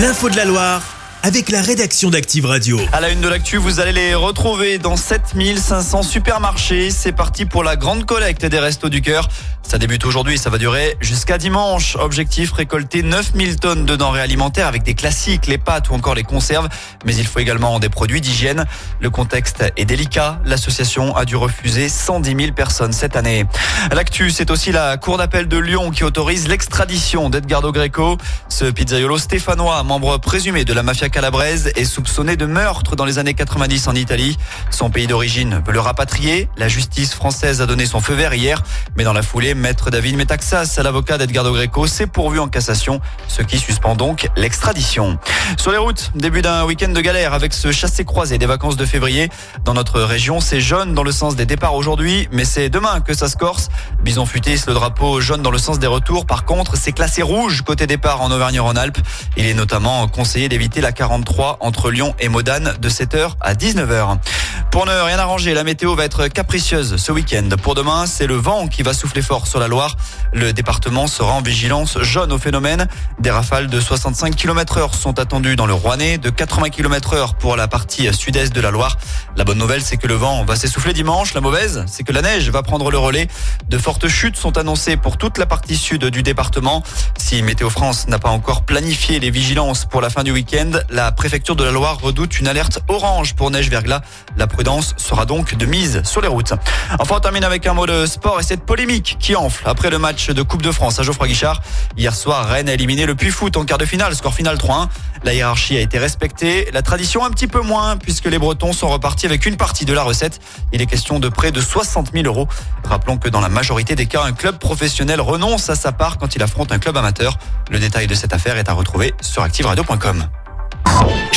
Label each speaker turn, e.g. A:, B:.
A: L'info de la Loire avec la rédaction d'Active Radio.
B: À la une de l'actu, vous allez les retrouver dans 7500 supermarchés. C'est parti pour la grande collecte des Restos du Cœur. Ça débute aujourd'hui, ça va durer jusqu'à dimanche. Objectif, récolter 9000 tonnes de denrées alimentaires avec des classiques, les pâtes ou encore les conserves. Mais il faut également des produits d'hygiène. Le contexte est délicat. L'association a dû refuser 110 000 personnes cette année. L'actu, c'est aussi la Cour d'appel de Lyon qui autorise l'extradition d'Edgardo Greco. Ce pizzaiolo stéphanois, membre présumé de la mafia calabraise, est soupçonné de meurtre dans les années 90 en Italie. Son pays d'origine veut le rapatrier. La justice française a donné son feu vert hier, mais dans la foulée, Maître David Metaxas, l'avocat d'Edgardo Greco, s'est pourvu en cassation, ce qui suspend donc l'extradition. Sur les routes, début d'un week-end de galère avec ce chassé-croisé des vacances de février. Dans notre région, c'est jaune dans le sens des départs aujourd'hui, mais c'est demain que ça se corse. Bison futis, le drapeau jaune dans le sens des retours. Par contre, c'est classé rouge côté départ en Auvergne-Rhône-Alpes. Il est notamment conseillé d'éviter la 43 entre Lyon et Modane de 7h à 19h. Pour ne rien arranger, la météo va être capricieuse ce week-end. Pour demain, c'est le vent qui va souffler fort sur la Loire. Le département sera en vigilance jaune au phénomène. Des rafales de 65 km heure sont attendues dans le Rouennais, de 80 km heure pour la partie sud-est de la Loire. La bonne nouvelle, c'est que le vent va s'essouffler dimanche. La mauvaise, c'est que la neige va prendre le relais. De fortes chutes sont annoncées pour toute la partie sud du département. Si Météo France n'a pas encore planifié les vigilances pour la fin du week-end, la préfecture de la Loire redoute une alerte orange pour neige verglas. La prudence sera donc de mise sur les routes. Enfin, on termine avec un mot de sport et cette polémique qui enfle après le match de Coupe de France à Geoffroy Guichard. Hier soir, Rennes a éliminé le Puy Foot en quart de finale, score final 3-1. La hiérarchie a été respectée, la tradition un petit peu moins puisque les Bretons sont repartis avec une partie de la recette. Il est question de près de 60 000 euros. Rappelons que dans la majorité des cas, un club professionnel renonce à sa part quand il affronte un club amateur. Le détail de cette affaire est à retrouver sur activeradio.com.